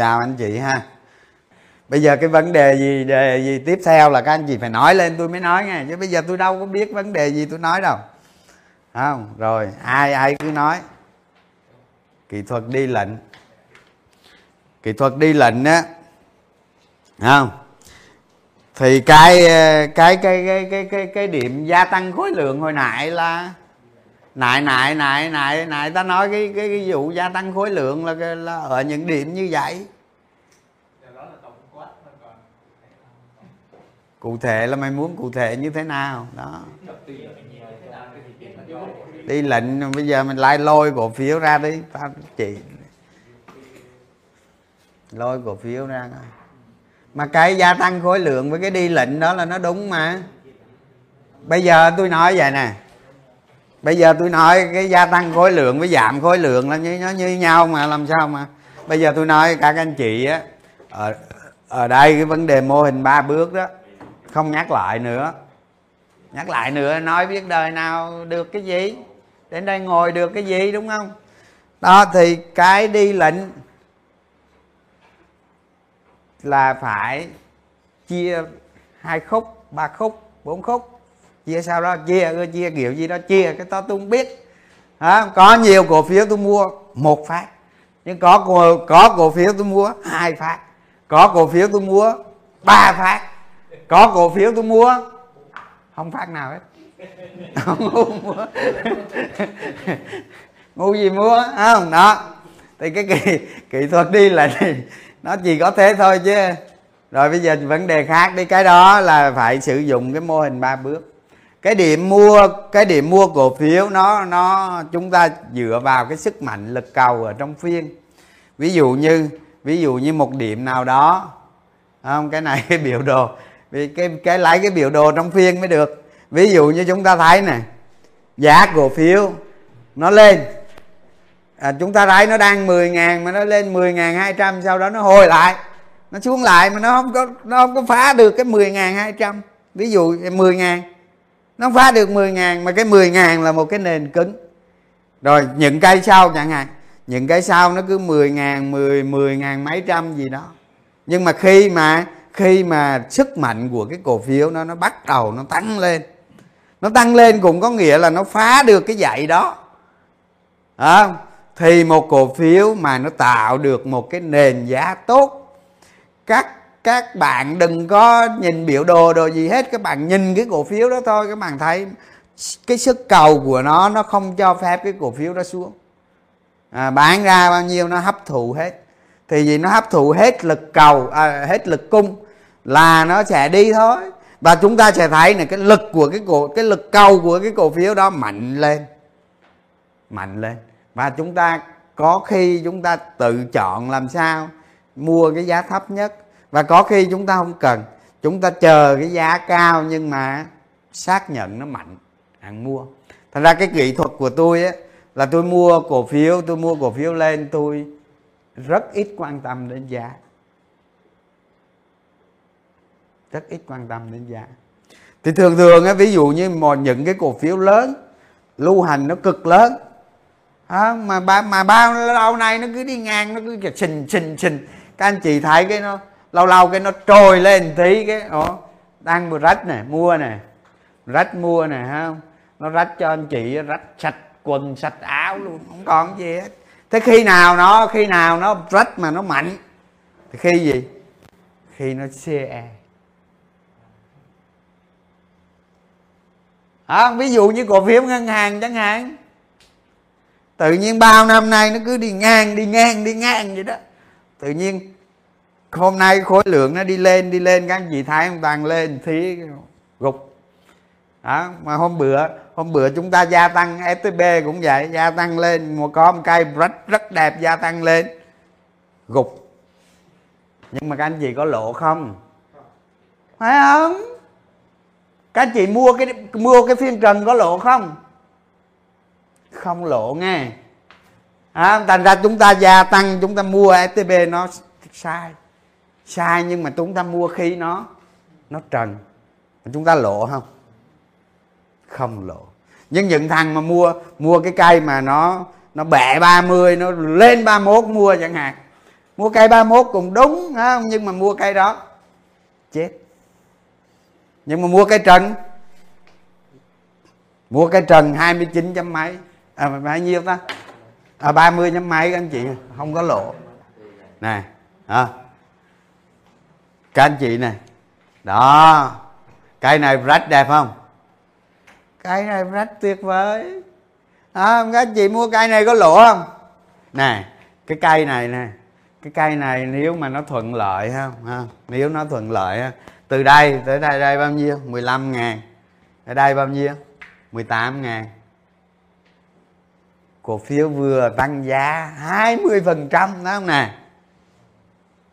chào anh chị ha. Bây giờ cái vấn đề gì đề gì tiếp theo là các anh chị phải nói lên tôi mới nói nghe. Chứ bây giờ tôi đâu có biết vấn đề gì tôi nói đâu. Không rồi ai ai cứ nói. Kỹ thuật đi lệnh. Kỹ thuật đi lệnh á không? Thì cái ờ, cái cái cái cái cái cái điểm gia tăng khối lượng hồi nãy là nại nại nại nại nại ta nói cái cái, cái vụ gia tăng khối lượng là, là ở những điểm như vậy. Cụ thể là mày muốn cụ thể như thế nào? Đó. Đi lệnh, bây giờ mình lại lôi cổ phiếu ra đi. Tao chị lôi cổ phiếu ra coi. Mà cái gia tăng khối lượng với cái đi lệnh đó là nó đúng mà. Bây giờ tôi nói vậy nè. Bây giờ tôi nói cái gia tăng khối lượng với giảm khối lượng là như, nó như nhau mà, làm sao mà? Bây giờ tôi nói các anh chị á, ở ở đây cái vấn đề mô hình ba bước đó không nhắc lại nữa. Nhắc lại nữa nói biết đời nào được cái gì. Đến đây ngồi được cái gì đúng không? Đó thì cái đi lệnh là phải chia hai khúc ba khúc bốn khúc. Chia sau đó? Chia chia kiểu gì đó chia cái đó tôi không biết. À, có nhiều cổ phiếu tôi mua một phát. Nhưng có cổ, có cổ phiếu tôi mua hai phát. Có cổ phiếu tôi mua ba phát có cổ phiếu tôi mua. Không phát nào hết. Không mua. Ngu gì mua không? Đó. Thì cái kỹ, kỹ thuật đi là nó chỉ có thế thôi chứ. Rồi bây giờ vấn đề khác đi. Cái đó là phải sử dụng cái mô hình ba bước. Cái điểm mua cái điểm mua cổ phiếu nó nó chúng ta dựa vào cái sức mạnh lực cầu ở trong phiên. Ví dụ như ví dụ như một điểm nào đó. Không cái này cái biểu đồ vì cái cái lấy cái biểu đồ trong phiên mới được. Ví dụ như chúng ta thấy này giá cổ phiếu nó lên. À, chúng ta thấy nó đang 10 ngàn mà nó lên 10 ngàn 200 sau đó nó hồi lại. Nó xuống lại mà nó không có nó không có phá được cái 10 ngàn 200 ví dụ 10 ngàn nó không phá được 10 ngàn mà cái 10 ngàn là một cái nền cứng. Rồi những cây sau chẳng hạn những cái sau nó cứ 10 ngàn 10 10 ngàn mấy trăm gì đó. Nhưng mà khi mà khi mà sức mạnh của cái cổ phiếu nó nó bắt đầu nó tăng lên. Nó tăng lên cũng có nghĩa là nó phá được cái dạy đó. À, thì một cổ phiếu mà nó tạo được một cái nền giá tốt các các bạn đừng có nhìn biểu đồ đồ gì hết các bạn nhìn cái cổ phiếu đó thôi các bạn thấy cái sức cầu của nó nó không cho phép cái cổ phiếu đó xuống. À, bán ra bao nhiêu nó hấp thụ hết thì vì nó hấp thụ hết lực cầu à, hết lực cung là nó sẽ đi thôi. Và chúng ta sẽ thấy là cái lực của cái cổ cái lực cầu của cái cổ phiếu đó mạnh lên mạnh lên. Và chúng ta có khi chúng ta tự chọn làm sao mua cái giá thấp nhất. Và có khi chúng ta không cần chúng ta chờ cái giá cao nhưng mà xác nhận nó mạnh hàng mua. Thành ra cái kỹ thuật của tôi á là tôi mua cổ phiếu tôi mua cổ phiếu lên tôi rất ít quan tâm đến giá. Rất ít quan tâm đến giá. Thì thường thường á ví dụ như một những cái cổ phiếu lớn lưu hành nó cực lớn à, mà ba mà bao lâu nay nó cứ đi ngang nó cứ xình xình xình các anh chị thấy cái nó lâu lâu cái nó trồi lên tí cái ồ đang vừa rách nè mua nè. Rách mua nè không nó rách cho anh chị rách sạch quần sạch áo luôn không còn gì hết thế khi nào nó khi nào nó rách mà nó mạnh thì khi gì? Khi nó CE à, e. ví dụ như cổ phiếu ngân hàng chẳng hạn. Tự nhiên bao năm nay nó cứ đi ngang đi ngang đi ngang vậy đó. Tự nhiên hôm nay khối lượng nó đi lên đi lên các anh chị thấy không? Toàn lên thì gục đó mà hôm bữa hôm bữa chúng ta gia tăng FTB cũng vậy gia tăng lên một có một cây rất rất đẹp gia tăng lên. Gục. Nhưng mà các anh chị có lộ không? Phải không? Các anh chị mua cái mua cái phiên trần có lộ không? Không lộ nghe. À, thành ra chúng ta gia tăng chúng ta mua FTB nó sai. Sai nhưng mà chúng ta mua khi nó nó trần. Chúng ta lộ không? Không lộ. Nhưng những thằng mà mua mua cái cây mà nó nó bẻ 30 nó lên 31 mua chẳng hạn. Mua cây 31 cũng đúng không? nhưng mà mua cây đó, chết. Nhưng mà mua cây trần, mua cây trần 29 chấm mấy. À bao nhiêu ta? À 30 chấm mấy các anh chị, không có lộ. Nè à. các anh chị này đó, cây này rách đẹp không? Cây này rất tuyệt vời. À, các chị mua cây này có lỗ không? Nè cái cây này nè. Cái cây này nếu mà nó thuận lợi ha, ha. Nếu nó thuận lợi ha. Từ đây tới đây đây bao nhiêu? 15 ngàn. Ở đây bao nhiêu? 18 ngàn. Cổ phiếu vừa tăng giá 20 phần trăm đó không nè?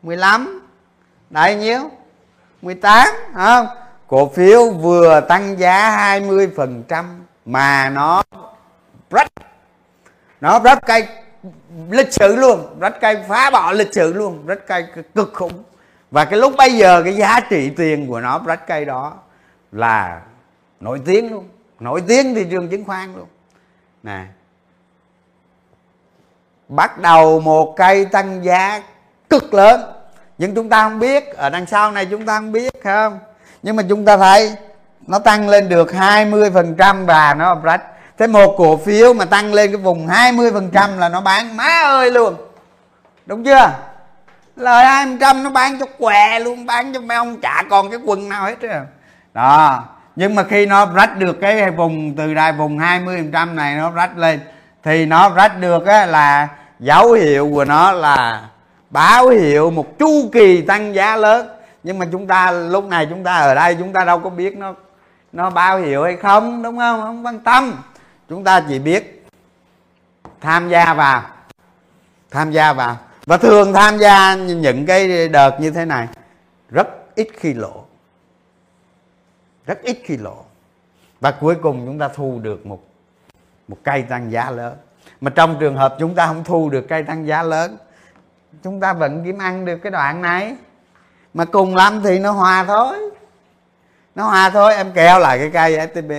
15 đây nhiêu? 18 không? Cổ phiếu vừa tăng giá 20 phần trăm mà nó break nó break cây lịch sử luôn break cây phá bỏ lịch sử luôn break cây cực khủng. Và cái lúc bây giờ cái giá trị tiền của nó break cây đó là nổi tiếng luôn. Nổi tiếng thị trường chứng khoán luôn. Nè. Bắt đầu một cây tăng giá cực lớn. Nhưng chúng ta không biết, ở đằng sau này chúng ta không biết không? Nhưng mà chúng ta thấy nó tăng lên được 20% và nó rách thế một cổ phiếu mà tăng lên cái vùng 20% là nó bán má ơi luôn. Đúng chưa? Lời 200 nó bán cho què luôn bán cho mấy ông chả còn cái quần nào hết rồi đó. Nhưng mà khi nó rách được cái vùng từ đài vùng 20% này nó rách lên thì nó rách được á, là dấu hiệu của nó là báo hiệu một chu kỳ tăng giá lớn nhưng mà chúng ta, lúc này chúng ta ở đây, chúng ta đâu có biết nó nó báo hiệu hay không, đúng không? Không quan tâm. Chúng ta chỉ biết tham gia vào, tham gia vào. Và thường tham gia những cái đợt như thế này, rất ít khi lỗ rất ít khi lỗ và cuối cùng chúng ta thu được một một cây tăng giá lớn. Mà trong trường hợp chúng ta không thu được cây tăng giá lớn, chúng ta vẫn kiếm ăn được cái đoạn này mà cùng lắm thì nó hòa thôi. Nó hòa thôi em kéo lại cái cây stb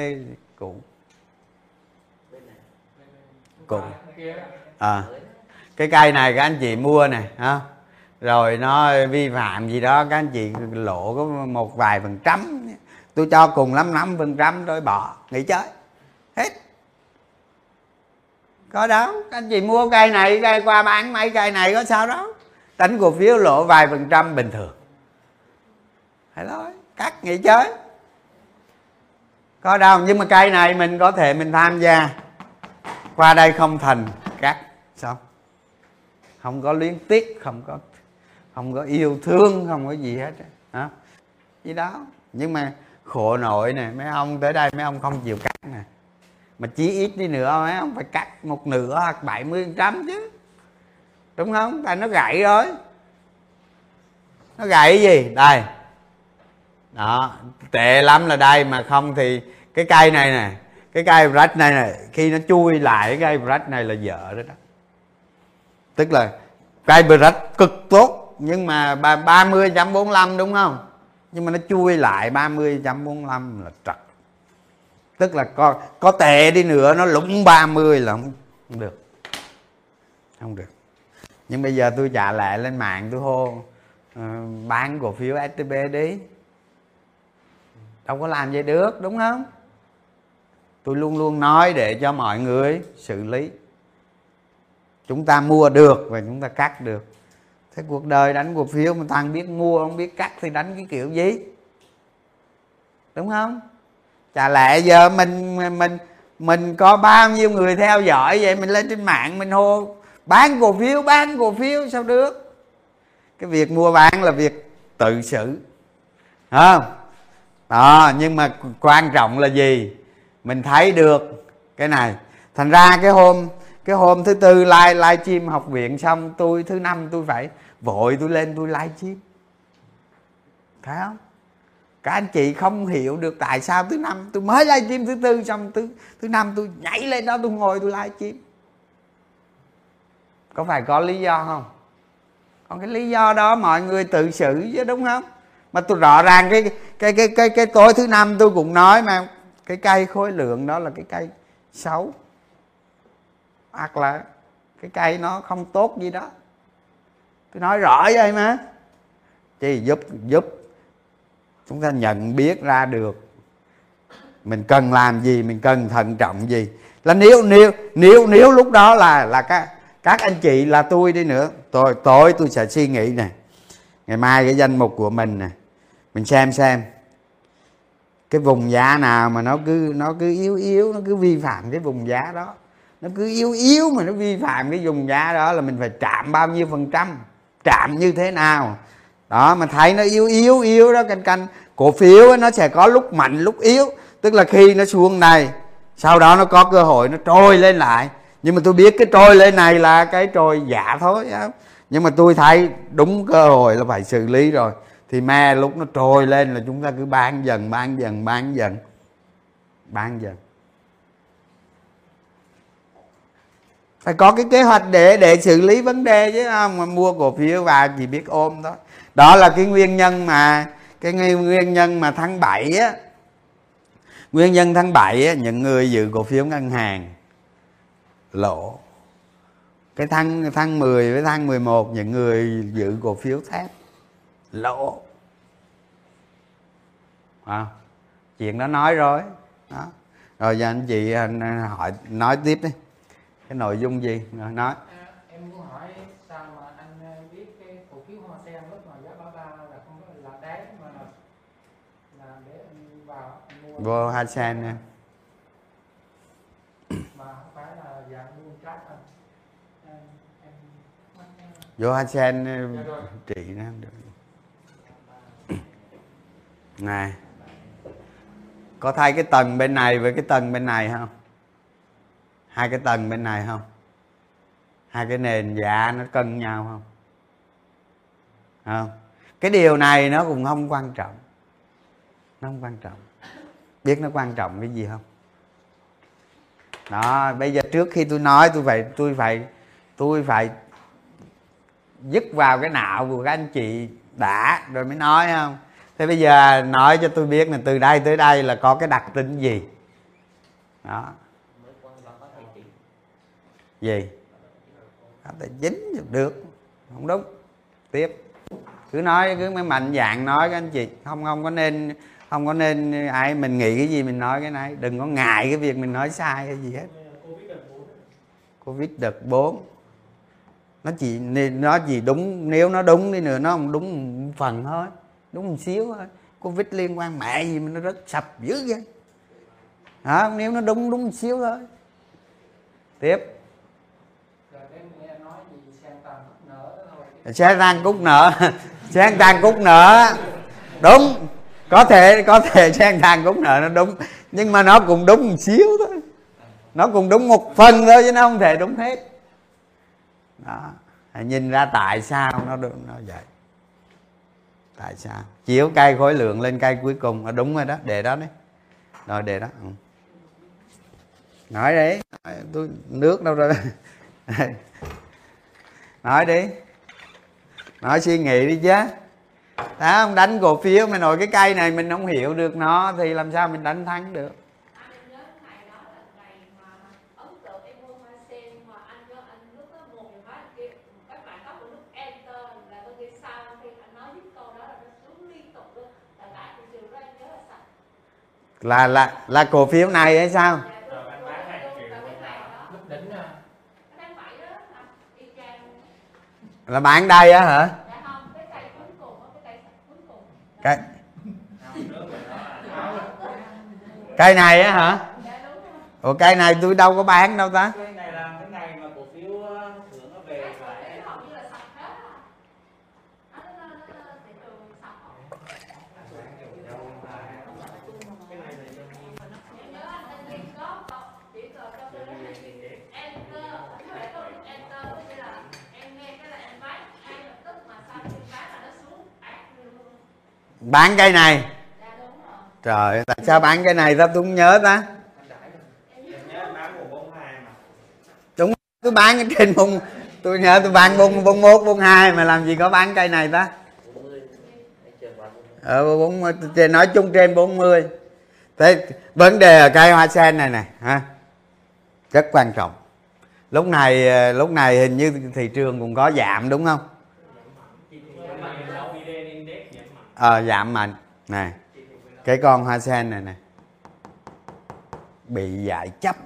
cũ. Cùng, à cái cây này các anh chị mua nè ha. Rồi nó vi phạm gì đó các anh chị lộ có một vài phần trăm. Tôi cho cùng lắm năm phần trăm rồi bỏ nghỉ chơi. Hết. Có đâu các anh chị mua cây này cây qua bán mấy cây này có sao đó đánh cổ phiếu lộ vài phần trăm bình thường phải thôi cắt nghỉ chơi. Có đâu, nhưng mà cây này mình có thể mình tham gia. Qua đây không thành cắt xong không có luyến tiếc, không có không có yêu thương, không có gì hết hả? Gì đó. Nhưng mà khổ nội nè, mấy ông tới đây, mấy ông không chịu cắt nè. Mà chí ít đi nữa, mấy ông phải cắt một nửa hoặc 70 trăm chứ. Đúng không? Tại nó gãy rồi. Nó gãy gì? Đây đó tệ lắm là đây mà không thì cái cây này nè cái cây rách này nè khi nó chui lại cái cây rách này là vợ đó đó. Tức là cây rách cực tốt nhưng mà ba mươi trăm bốn đúng không? Nhưng mà nó chui lại ba mươi trăm bốn là trật. Tức là có có tệ đi nữa nó lũng 30 là không, không được. Không được. Nhưng bây giờ tôi trả lại lên mạng tôi hô uh, bán cổ phiếu STB đi đâu có làm vậy được, đúng không? Tôi luôn luôn nói để cho mọi người xử lý. Chúng ta mua được và chúng ta cắt được. Thế cuộc đời đánh cổ phiếu mà thằng biết mua, không biết cắt thì đánh cái kiểu gì? Đúng không? Chả lẽ giờ mình mình mình có bao nhiêu người theo dõi vậy? Mình lên trên mạng, mình hô, bán cổ phiếu, bán cổ phiếu, sao được? Cái việc mua bán là việc tự xử. Không đó, nhưng mà quan trọng là gì? Mình thấy được cái này. Thành ra cái hôm cái hôm thứ tư live live stream học viện xong, tôi thứ năm tôi phải vội tôi lên tôi live stream. Thấy không? Các anh chị không hiểu được tại sao thứ năm tôi mới live stream thứ tư xong thứ thứ năm tôi nhảy lên đó tôi ngồi tôi live stream. Có phải có lý do không? Còn cái lý do đó mọi người tự xử chứ, đúng không? Mà tôi rõ ràng cái cái cái cái cái tối thứ năm tôi cũng nói mà, cái cây khối lượng đó là cái cây xấu. Hoặc là cái cây nó không tốt gì đó. Tôi nói rõ vậy mà. Chị giúp giúp. Chúng ta nhận biết ra được mình cần làm gì, mình cần thận trọng gì. Là nếu nếu nếu nếu lúc đó là là các các anh chị là tôi đi nữa, tôi tối tôi sẽ suy nghĩ nè. Ngày mai cái danh mục của mình nè mình xem xem. Cái vùng giá nào mà nó cứ nó cứ yếu yếu nó cứ vi phạm cái vùng giá đó. Nó cứ yếu yếu mà nó vi phạm cái vùng giá đó là mình phải chạm bao nhiêu phần trăm chạm như thế nào. Đó mà thấy nó yếu yếu yếu đó canh canh. Cổ phiếu ấy, nó sẽ có lúc mạnh lúc yếu. Tức là khi nó xuống này sau đó nó có cơ hội nó trôi lên lại. Nhưng mà tôi biết cái trôi lên này là cái trôi giả thôi nhưng mà tôi thấy đúng cơ hội là phải xử lý rồi thì me lúc nó trôi lên là chúng ta cứ bán dần bán dần bán dần bán dần. Phải có cái kế hoạch để để xử lý vấn đề chứ không mà mua cổ phiếu và chỉ biết ôm thôi. Đó là cái nguyên nhân mà cái nguyên nhân mà tháng 7 á. Nguyên nhân tháng 7 á, những người giữ cổ phiếu ngân hàng lỗ. Cái tháng tháng 10 với tháng 11 những người giữ cổ phiếu thép lỗ. À, chuyện đó nói rồi. Đó. Rồi giờ anh chị anh hỏi nói tiếp đi. Cái nội dung gì? Nói. À, em muốn hỏi sao mà anh ờ, biết cái cổ phiếu hoa sen lúc mà giá ba ba là không là đáy mà là để anh vào anh mua? Vô hoa sen nha. Mà không phải là dạng mua trái anh em, vô hoa sen dạ trị nó được này. Có thay cái tầng bên này với cái tầng bên này không? Hai cái tầng bên này không? Hai cái nền giá nó cân nhau không? Không. Cái điều này nó cũng không quan trọng. Nó không quan trọng. Biết nó quan trọng cái gì không? Đó, bây giờ trước khi tôi nói, tôi phải tôi phải tôi phải dứt vào cái não của các anh chị đã rồi mới nói không? Thế bây giờ nói cho tôi biết là từ đây tới đây là có cái đặc tính gì? Đó. Gì? Tài chính được. Không đúng. Tiếp. Cứ nói, cứ mấy mạnh dạng nói các anh chị. Không không có nên, không có nên ai mình nghĩ cái gì mình nói cái này. Đừng có ngại cái việc mình nói sai hay gì hết. Covid đợt 4 nó chỉ nó chỉ đúng, nếu nó đúng đi nữa, nó không đúng một phần thôi đúng một xíu thôi. Covid liên quan mẹ gì mà nó rất sập dữ vậy? Hả? Nếu nó đúng đúng một xíu thôi. Tiếp. Xe tăng cúc nợ. Xe tăng cúc nợ. Đúng. Có thể có thể xe tăng cúc nợ nó đúng. Nhưng mà nó cũng đúng một xíu thôi. Nó cũng đúng một phần thôi chứ nó không thể đúng hết. Đó. Nhìn ra tại sao nó được nó vậy tại sao? Chiếu cây khối lượng lên cây cuối cùng. Là đúng rồi đó để đó đấy. Rồi để đó. Ừ. nói đấy tôi nước đâu rồi? Nói đi. Nói suy nghĩ đi chứ. Đó không đánh cổ phiếu mà nổi cái cây này, mình không hiểu được nó, thì làm sao mình đánh thắng được? Là là là cổ phiếu này hay sao? Là bán đây á hả? Cây cây này á hả? Ủa cây này tôi đâu có bán đâu ta. Bán cây này. Trời tại sao bán cây này ta tôi không nhớ ta? Đúng tôi bán cái trên bông tôi nhớ tôi bán bông bông một bông hai mà làm gì có bán cây này ta? Ờ bốn nói chung trên 40 thế vấn đề ở cây hoa sen này nè ha? Rất quan trọng. Lúc này lúc này hình như thị trường cũng có giảm đúng không ờ dạ, giảm mạnh. Này cái con hoa sen này nè. Bị dại chấp.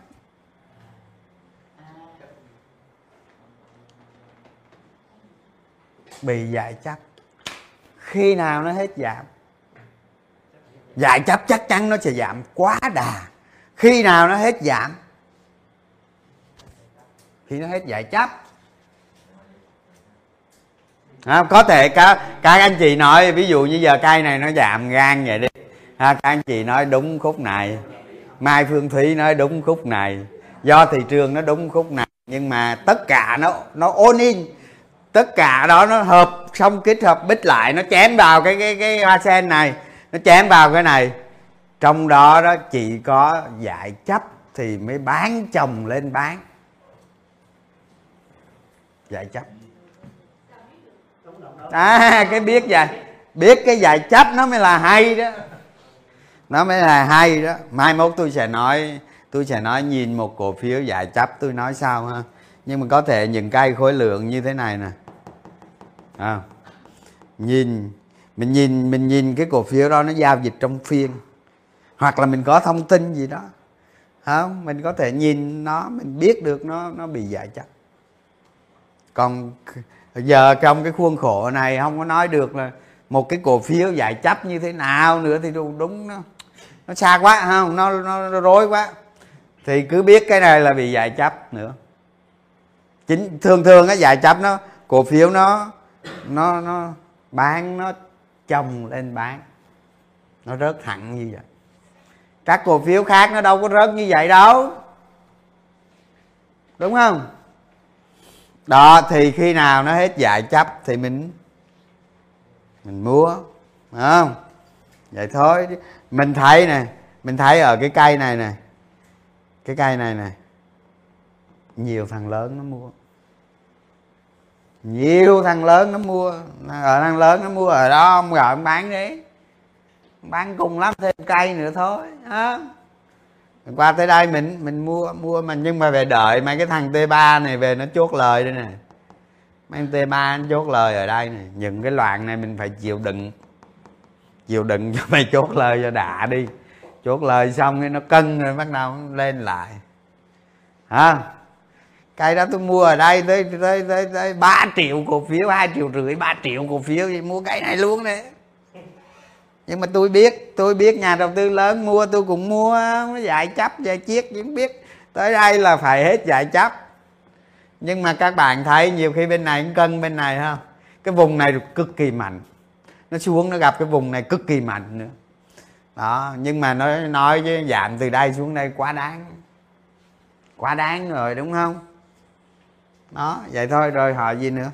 Bị dại chấp. Khi nào nó hết giảm dại chấp chắc chắn nó sẽ giảm quá đà. Khi nào nó hết giảm khi nó hết dại chấp à, có thể các các anh chị nói ví dụ như giờ cây này nó giảm gan vậy đi. À, các anh chị nói đúng khúc này. Mai phương thúy nói đúng khúc này. Do thị trường nó đúng khúc này nhưng mà tất cả nó nó ôn in. Tất cả đó nó hợp xong kết hợp bích lại nó chém vào cái cái cái hoa sen này nó chém vào cái này. Trong đó đó chỉ có giải chấp thì mới bán chồng lên bán. Giải chấp à cái biết vậy. Biết cái dạy chấp nó mới là hay đó. Nó mới là hay đó. Mai mốt tôi sẽ nói tôi sẽ nói nhìn một cổ phiếu dạy chấp tôi nói sao ha. Nhưng mà có thể những cây khối lượng như thế này nè. À, nhìn mình nhìn mình nhìn cái cổ phiếu đó nó giao dịch trong phiên. Hoặc là mình có thông tin gì đó. Không mình có thể nhìn nó mình biết được nó nó bị dạy chấp. Còn giờ trong cái khuôn khổ này không có nói được là một cái cổ phiếu giải chấp như thế nào nữa thì đúng, đúng nó nó xa quá không nó, nó nó rối quá. Thì cứ biết cái này là bị giải chấp nữa. Chính thường thường cái giải chấp nó cổ phiếu nó nó nó bán nó chồng lên bán. Nó rớt thẳng như vậy. Các cổ phiếu khác nó đâu có rớt như vậy đâu. Đúng không? Đó, thì khi nào nó hết dạy chấp thì mình mình mua không? Vậy thôi. Mình thấy nè, mình thấy ở cái cây này nè, cái cây này nè, nhiều thằng lớn nó mua nhiều thằng lớn nó mua ở thằng lớn nó mua ở đó, ông gọi ông bán đi. Bán cùng lắm thêm cây nữa thôi đó qua tới đây mình mình mua mua mà, nhưng mà về đợi mấy cái thằng t 3 này về nó chốt lời đây nè. Mấy t 3 nó chốt lời ở đây nè. Những cái loạn này mình phải chịu đựng. Chịu đựng cho mày chốt lời cho đã đi. Chốt lời xong cái nó cân rồi bắt đầu lên lại. Hả? Cây đó tôi mua ở đây tới tới tới tới ba triệu cổ phiếu, hai triệu rưỡi, ba triệu cổ phiếu, thì mua cái này luôn đấy nhưng mà tôi biết tôi biết nhà đầu tư lớn mua, tôi cũng mua, nó dạy chấp, dạy chiếc cũng biết. Tới đây là phải hết dạy chấp. Nhưng mà các bạn thấy nhiều khi bên này cũng cân, bên này không cái vùng này cực kỳ mạnh. Nó xuống, nó gặp cái vùng này cực kỳ mạnh nữa. Đó, nhưng mà nó nói với giảm từ đây xuống đây quá đáng. Quá đáng rồi, đúng không? Đó, vậy thôi, rồi hỏi gì nữa?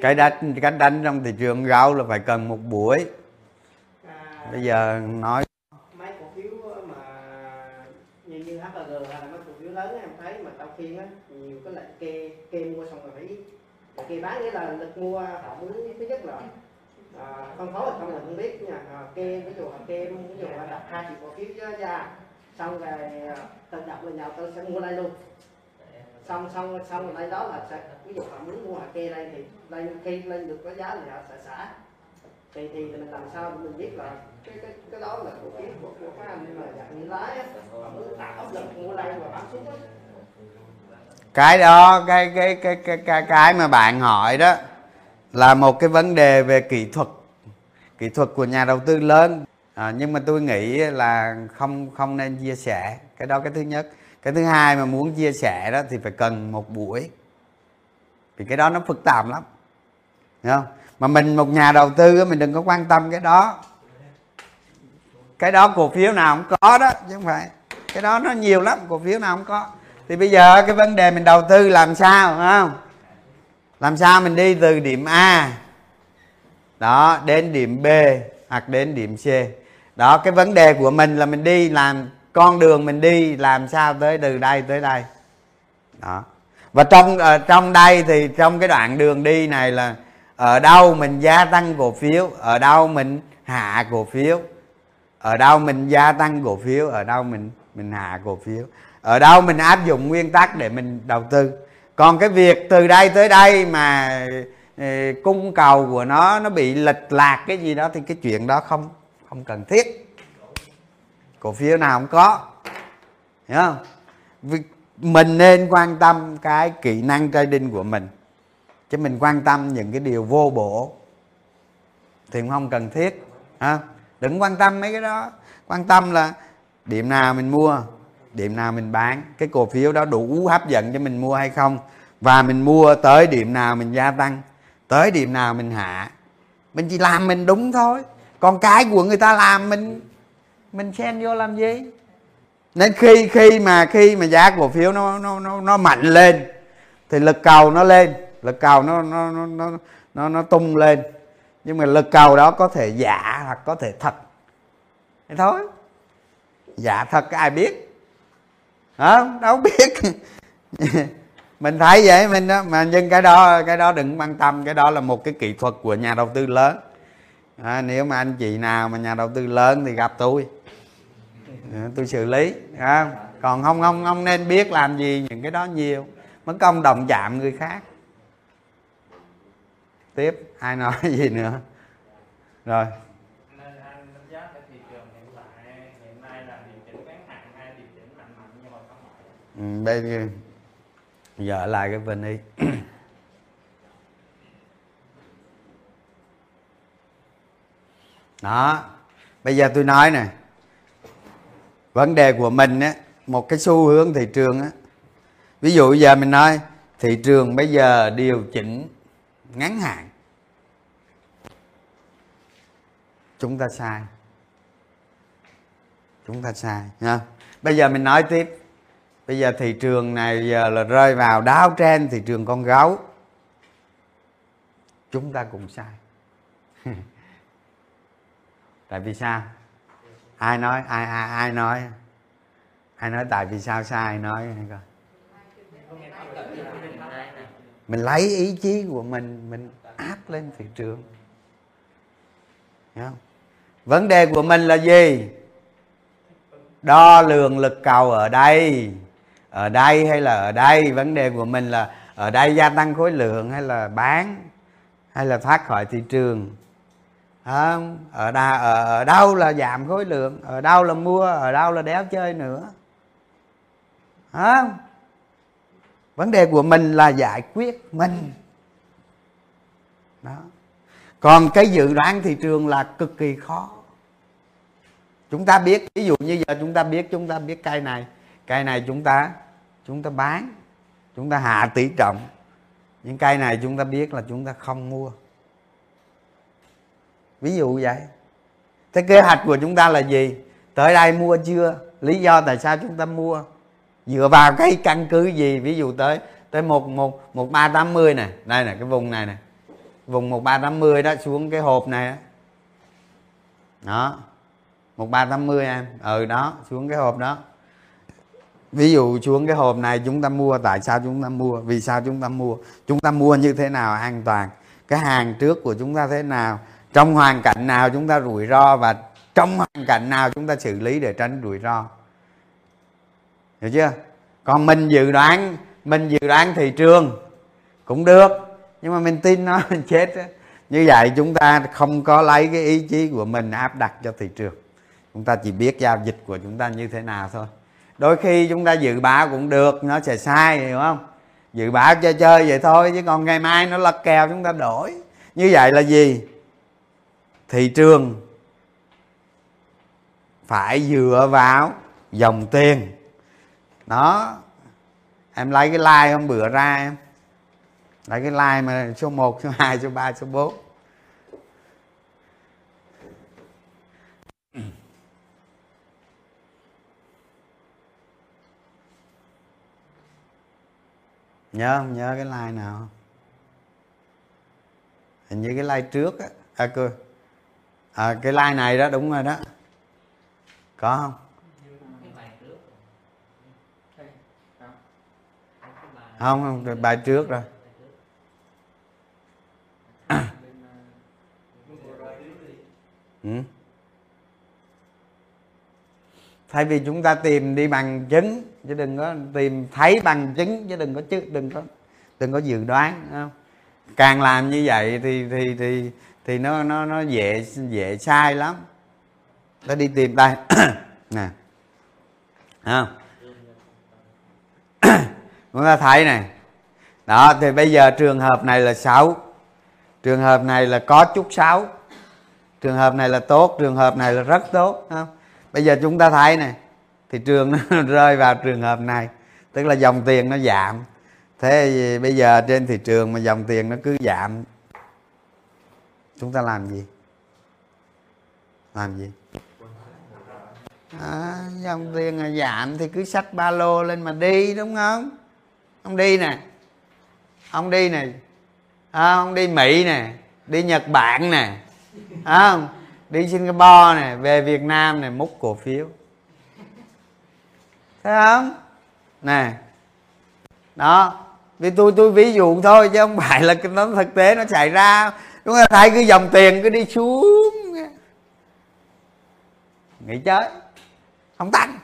Cái đánh cái đánh trong thị trường gạo là phải cần một buổi. Bây giờ nói. Mấy cổ phiếu mà như như HLG hay là mấy cổ phiếu lớn em thấy mà tao phiên á nhiều cái lệnh kê kê mua xong rồi phải kê bán. Nghĩa là lực mua họ muốn thứ nhất là à, phân phối không mình không biết nha. À, kê ví dụ là kê ví dụ là đặt hai triệu cổ phiếu ra xong rồi tự đọc lên nhau tôi sẽ mua đây luôn xong xong xong rồi đây đó là sẽ ví dụ họ muốn mua hạt kê đây thì đây khi lên được cái giá thì họ sẽ xả. Thì thì mình làm sao để mình biết là cái cái cái đó là cổ phiếu của, của các anh mà dạng như lái á họ muốn tạo áp lực mua lên và bán xuống á cái đó cái cái cái cái cái cái mà bạn hỏi đó là một cái vấn đề về kỹ thuật. Kỹ thuật của nhà đầu tư lớn. À, nhưng mà tôi nghĩ là không không nên chia sẻ. Cái đó cái thứ nhất cái thứ hai mà muốn chia sẻ đó thì phải cần một buổi. Vì cái đó nó phức tạp lắm. Đúng không? Mà mình một nhà đầu tư mình đừng có quan tâm cái đó. Cái đó cổ phiếu nào cũng có đó, chứ không phải. Cái đó nó nhiều lắm, cổ phiếu nào cũng có. Thì bây giờ cái vấn đề mình đầu tư làm sao đúng không? Làm sao mình đi từ điểm a, đó, đến điểm b hoặc đến điểm c. Đó, cái vấn đề của mình là mình đi làm con đường mình đi làm sao tới từ đây tới đây. Đó. Và trong ở trong đây thì trong cái đoạn đường đi này là ở đâu mình gia tăng cổ phiếu, ở đâu mình hạ cổ phiếu, ở đâu mình gia tăng cổ phiếu, ở đâu mình mình hạ cổ phiếu, ở đâu mình áp dụng nguyên tắc để mình đầu tư. Còn cái việc từ đây tới đây mà ờ, cung cầu của nó nó bị lệch lạc cái gì đó thì cái chuyện đó không không cần thiết cổ phiếu nào không có. Hiểu không? Mình nên quan tâm cái kỹ năng trading của mình. Chứ mình quan tâm những cái điều vô bổ. Thì cũng không cần thiết. Ha đừng quan tâm mấy cái đó. Quan tâm là điểm nào mình mua, điểm nào mình bán. Cái cổ phiếu đó đủ hấp dẫn cho mình mua hay không? Và mình mua tới điểm nào mình gia tăng? Tới điểm nào mình hạ? Mình chỉ làm mình đúng thôi. Còn cái của người ta làm mình mình xen vô làm gì? Nên khi khi mà khi mà giá cổ phiếu nó nó nó nó mạnh lên thì lực cầu nó lên lực cầu nó nó nó nó nó, nó tung lên. Nhưng mà lực cầu đó có thể giả hoặc có thể thật. Thế thôi. Giả thật ai biết? Hả? Đâu biết. Mình thấy vậy mình đó mà nhưng cái đó cái đó đừng quan tâm. Cái đó là một cái kỹ thuật của nhà đầu tư lớn. À, nếu mà anh chị nào mà nhà đầu tư lớn thì gặp tôi tôi xử lý à, còn không không không nên biết làm gì những cái đó nhiều. Mất công đồng chạm người khác. Tiếp ai nói gì nữa? Rồi. Ừ, bây giờ lại cái bên đi. Đó bây giờ tôi nói nè vấn đề của mình á, một cái xu hướng thị trường á. Ví dụ giờ mình nói, thị trường bây giờ điều chỉnh ngắn hạn. Chúng ta sai. Chúng ta sai nha bây giờ mình nói tiếp. Bây giờ thị trường này giờ là rơi vào đáo trên thị trường con gấu. Chúng ta cũng sai. Tại vì sao? Ai nói, ai ai ai nói? Ai nói tại vì sao sai nói? Hay coi. Mình lấy ý chí của mình mình áp lên thị trường. Hiểu không? vấn đề của mình là gì? Đo lường lực cầu ở đây. Ở đây hay là ở đây? Vấn đề của mình là ở đây gia tăng khối lượng hay là bán hay là thoát khỏi thị trường? À, ở đà, ở, ở đâu là giảm khối lượng ở đâu là mua ở đâu là đéo chơi nữa. À, vấn đề của mình là giải quyết mình. Đó. Còn cái dự đoán thị trường là cực kỳ khó. Chúng ta biết ví dụ như giờ chúng ta biết chúng ta biết cây này. Cây này chúng ta chúng ta bán chúng ta hạ tỷ trọng. Những cây này chúng ta biết là chúng ta không mua ví dụ vậy. Thế kế hoạch của chúng ta là gì? Tới đây mua chưa? Lý do tại sao chúng ta mua? Dựa vào cái căn cứ gì? Ví dụ tới tới một một một ba tám mươi này. Đây là cái vùng này nè. Vùng một ba tám mươi đó xuống cái hộp này đó, đó. Một ba tám mươi em. Ừ đó xuống cái hộp đó. Ví dụ xuống cái hộp này chúng ta mua tại sao chúng ta mua? Vì sao chúng ta mua? Chúng ta mua như thế nào an toàn? Cái hàng trước của chúng ta thế nào? Trong hoàn cảnh nào chúng ta rủi ro và trong hoàn cảnh nào chúng ta xử lý để tránh rủi ro? Hiểu chưa? Còn mình dự đoán, mình dự đoán thị trường cũng được, nhưng mà mình tin nó mình chết đó. như vậy chúng ta không có lấy cái ý chí của mình áp đặt cho thị trường. Chúng ta chỉ biết giao dịch của chúng ta như thế nào thôi. Đôi khi chúng ta dự báo cũng được, nó sẽ sai, hiểu không? Dự báo chơi chơi vậy thôi, chứ còn ngày mai nó lật kèo chúng ta đổi. Như vậy là gì? Thị trường phải dựa vào dòng tiền. Đó em lấy cái like hôm bữa ra em. Lấy cái like mà số 1, số 2, số 3, số 4 nhớ không? Nhớ cái like nào hình như cái like trước á. À, cười à, cái like này đó đúng rồi đó có không không không bài trước rồi ừ. thay vì chúng ta tìm đi bằng chứng chứ đừng có tìm thấy bằng chứng chứ đừng có chứ đừng có đừng có dự đoán không? càng làm như vậy thì thì thì thì nó nó nó dễ dễ sai lắm. Ta đi tìm, đây. Nè. Không? Chúng ta thấy này. Đó, thì bây giờ trường hợp này là xấu trường hợp này là có chút xấu trường hợp này là tốt, trường hợp này là rất tốt không? Bây giờ chúng ta thấy này. Thị trường nó rơi vào trường hợp này. Tức là dòng tiền nó giảm. Thế bây giờ trên thị trường mà dòng tiền nó cứ giảm chúng ta làm gì? Làm gì? À, dòng tiền là giảm thì cứ xách ba lô lên mà đi đúng không? Ông đi nè. Ông đi nè. À, ông đi mỹ nè. Đi nhật bản nè. À, đi singapore nè. Về việt nam nè. Múc cổ phiếu. Thấy không? Nè. Đó. Vì tôi tôi ví dụ thôi chứ không phải là nó thực tế nó xảy ra đúng không thấy cái dòng tiền cứ đi xuống. Nghĩ chơi không tăng.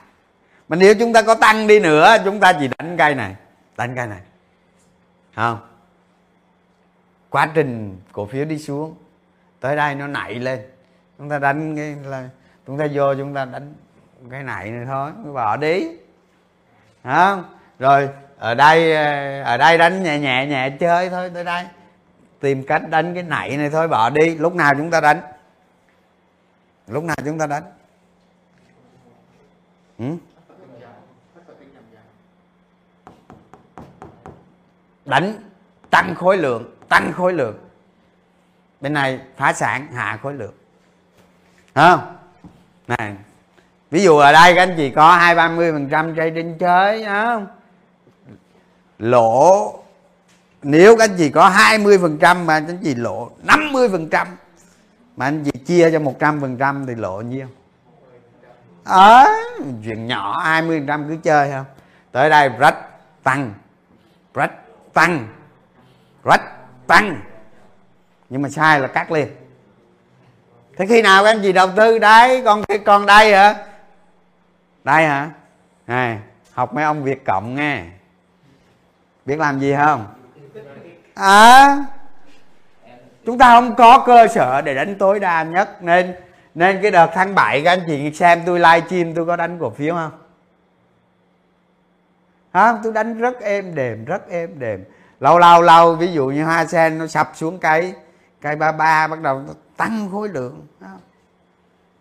Mà nếu chúng ta có tăng đi nữa, chúng ta chỉ đánh cây này, đánh cây này. Không? Quá trình cổ phiếu đi xuống, tới đây nó nảy lên. Chúng ta đánh cái là chúng ta vô chúng ta đánh cái này này thôi bỏ đi. Không? Rồi, ở đây ờ, ở đây đánh nhẹ nhẹ nhẹ chơi thôi, tới đây tìm cách đánh cái nảy này thôi, bỏ đi. Lúc nào chúng ta đánh? Lúc nào chúng ta đánh? Ừ? đánh tăng khối lượng, tăng khối lượng. Bên này phá sản, hạ khối lượng. Không? Này, ví dụ ở đây các anh chị có hai ba mươi phần trăm trading chơi không? Lỗ nếu các anh chị có 20 phần trăm mà anh chị lộ 50 phần trăm mà anh chị chia cho 100 phần trăm thì lộ nhiêu? Ờ à, chuyện nhỏ 20 phần trăm cứ chơi không? Tới đây rách tăng rách tăng rách tăng. Nhưng mà sai là cắt liền. Thế khi nào các anh chị đầu tư đấy con cái con đây hả? Đây hả? Này học mấy ông việt cộng nghe. Biết làm gì không? À chúng ta không có cơ sở để đánh tối đa nhất nên nên cái đợt tháng 7 các anh chị xem tôi live stream tôi có đánh cổ phiếu không? Hả? Tôi đánh rất êm đềm, rất êm đềm. Lâu lâu lâu, ví dụ như hoa sen nó sập xuống cái cây ba ba bắt đầu nó tăng khối lượng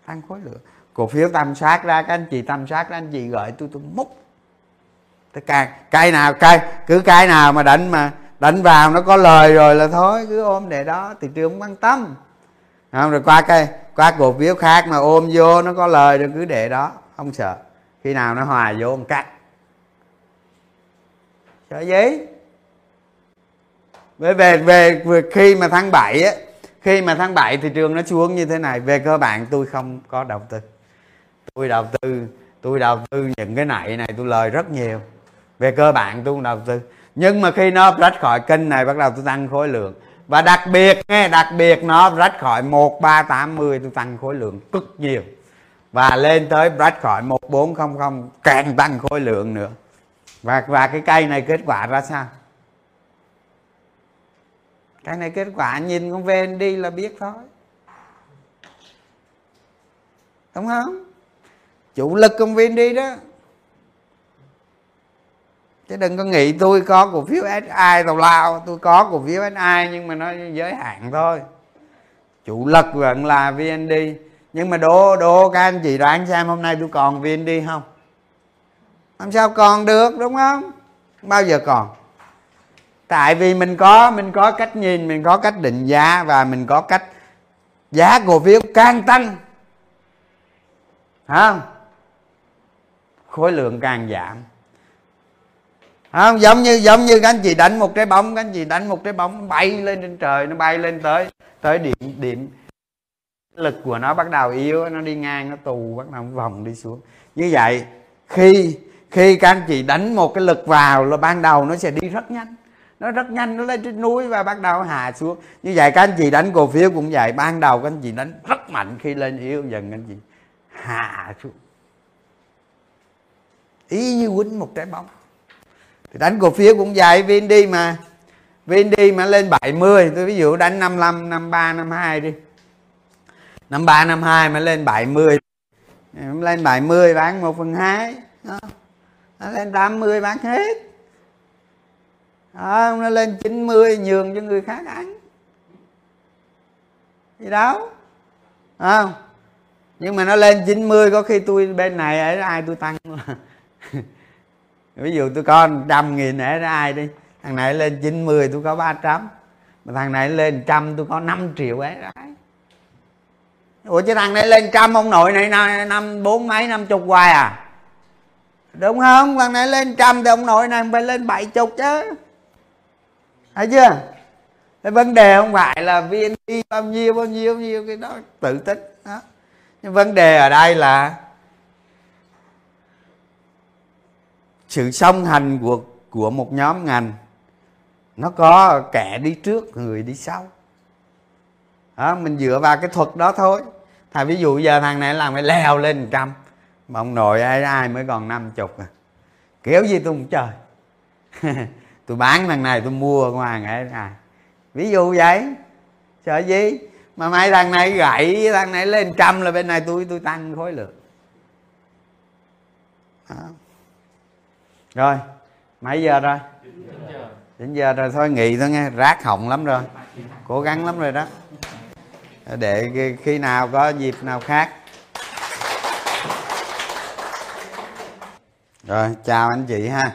tăng khối lượng. Cổ phiếu tầm soát ra, các anh chị tầm soát ra anh chị gửi tôi tôi múc. Tất cả cây nào cây cứ cây nào mà đánh mà đánh vào nó có lời rồi là thôi cứ ôm để đó. Thị trường không quan tâm. Không rồi qua cây qua cổ phiếu khác mà ôm vô nó có lời rồi cứ để đó. Không sợ. Khi nào nó hòa vô một cắt. Sợ gì? Về về về, về khi mà tháng 7 á khi mà tháng 7 thị trường nó xuống như thế này. Về cơ bản tôi không có đầu tư. Tôi đầu tư tôi đầu tư những cái này này tôi lời rất nhiều. Về cơ bản tôi đầu tư nhưng mà khi nó rách khỏi kênh này, bắt đầu tôi tăng khối lượng. Và đặc biệt nghe, đặc biệt nó rách khỏi một, ba, tám, mươi, tôi tăng khối lượng cực nhiều. Và lên tới rách khỏi một, bốn, không không, càng tăng khối lượng nữa. Và và cái cây này kết quả ra sao? Cái này kết quả nhìn con ven đi là biết thôi. Đúng không? Chủ lực công viên đi đó chứ đừng có nghĩ tôi có cổ phiếu SI tàu lao. Tôi có cổ phiếu SI nhưng mà nó giới hạn thôi. Chủ lực vẫn là VND nhưng mà đố đố các anh chị đoán xem hôm nay tôi còn VND không? Làm sao còn được, đúng không? Bao giờ còn? Tại vì mình có mình có cách nhìn, mình có cách định giá và mình có cách giá cổ phiếu càng tăng. Hả? khối lượng càng giảm không giống như giống như các anh chị đánh một trái bóng các anh chị đánh một trái bóng, bay lên trên trời, nó bay lên tới tới điểm điểm. Lực của nó bắt đầu yếu, nó đi ngang, nó tù, bắt đầu vòng đi xuống. Như vậy, khi khi các anh chị đánh một cái lực vào là ban đầu nó sẽ đi rất nhanh. Nó rất nhanh, nó lên trên núi và bắt đầu hạ xuống. Như vậy các anh chị đánh cổ phiếu cũng vậy. Ban đầu các anh chị đánh rất mạnh, khi lên yếu dần anh chị hạ xuống. Ý như quýnh một trái bóng thì đánh cổ phiếu cũng dài vin đi mà. Vin đi mà lên 70 tôi ví dụ đánh 55 53 52 đi. 53 52 mà lên 70 lên 70 bán 1 phần 2 đó. nó lên 80 bán hết. Đó, nó lên 90 nhường cho người khác ăn. Gì đó. Không? Nhưng mà nó lên 90 có khi tôi bên này ở ai tôi tăng ví dụ tôi có trăm nghìn ở ai đi, thằng này lên 90 tôi có 300 mà thằng này lên trăm tôi có 5 triệu ấy ủa chứ thằng này lên trăm ông nội này năm bốn mấy, năm chục hoài à? Đúng không? Thằng này lên trăm thì ông nội này phải lên bảy chục chứ. Thấy chưa? Cái vấn đề không phải là VND bao nhiêu bao nhiêu bao nhiêu, cái đó tự tích đó. Nhưng vấn đề ở đây là sự song hành của của một nhóm ngành nó có kẻ đi trước người đi sau. Đó, mình dựa vào cái thuật đó thôi. Thà ví dụ giờ thằng này làm cái leo lên trăm mà ông nội ai ai mới còn năm chục à. Kiểu gì tôi cũng trời tôi bán thằng này tôi mua ngoài ngày này ví dụ vậy. Sợ gì? Mà mai thằng này gãy thằng này lên trăm là bên này tôi tôi tăng khối lượng. Đó rồi, mấy giờ rồi? Đến giờ. Rồi, thôi nghỉ thôi nghe, rác hỏng lắm rồi, cố gắng lắm rồi đó. Để khi nào có dịp nào khác. Rồi, chào anh chị ha.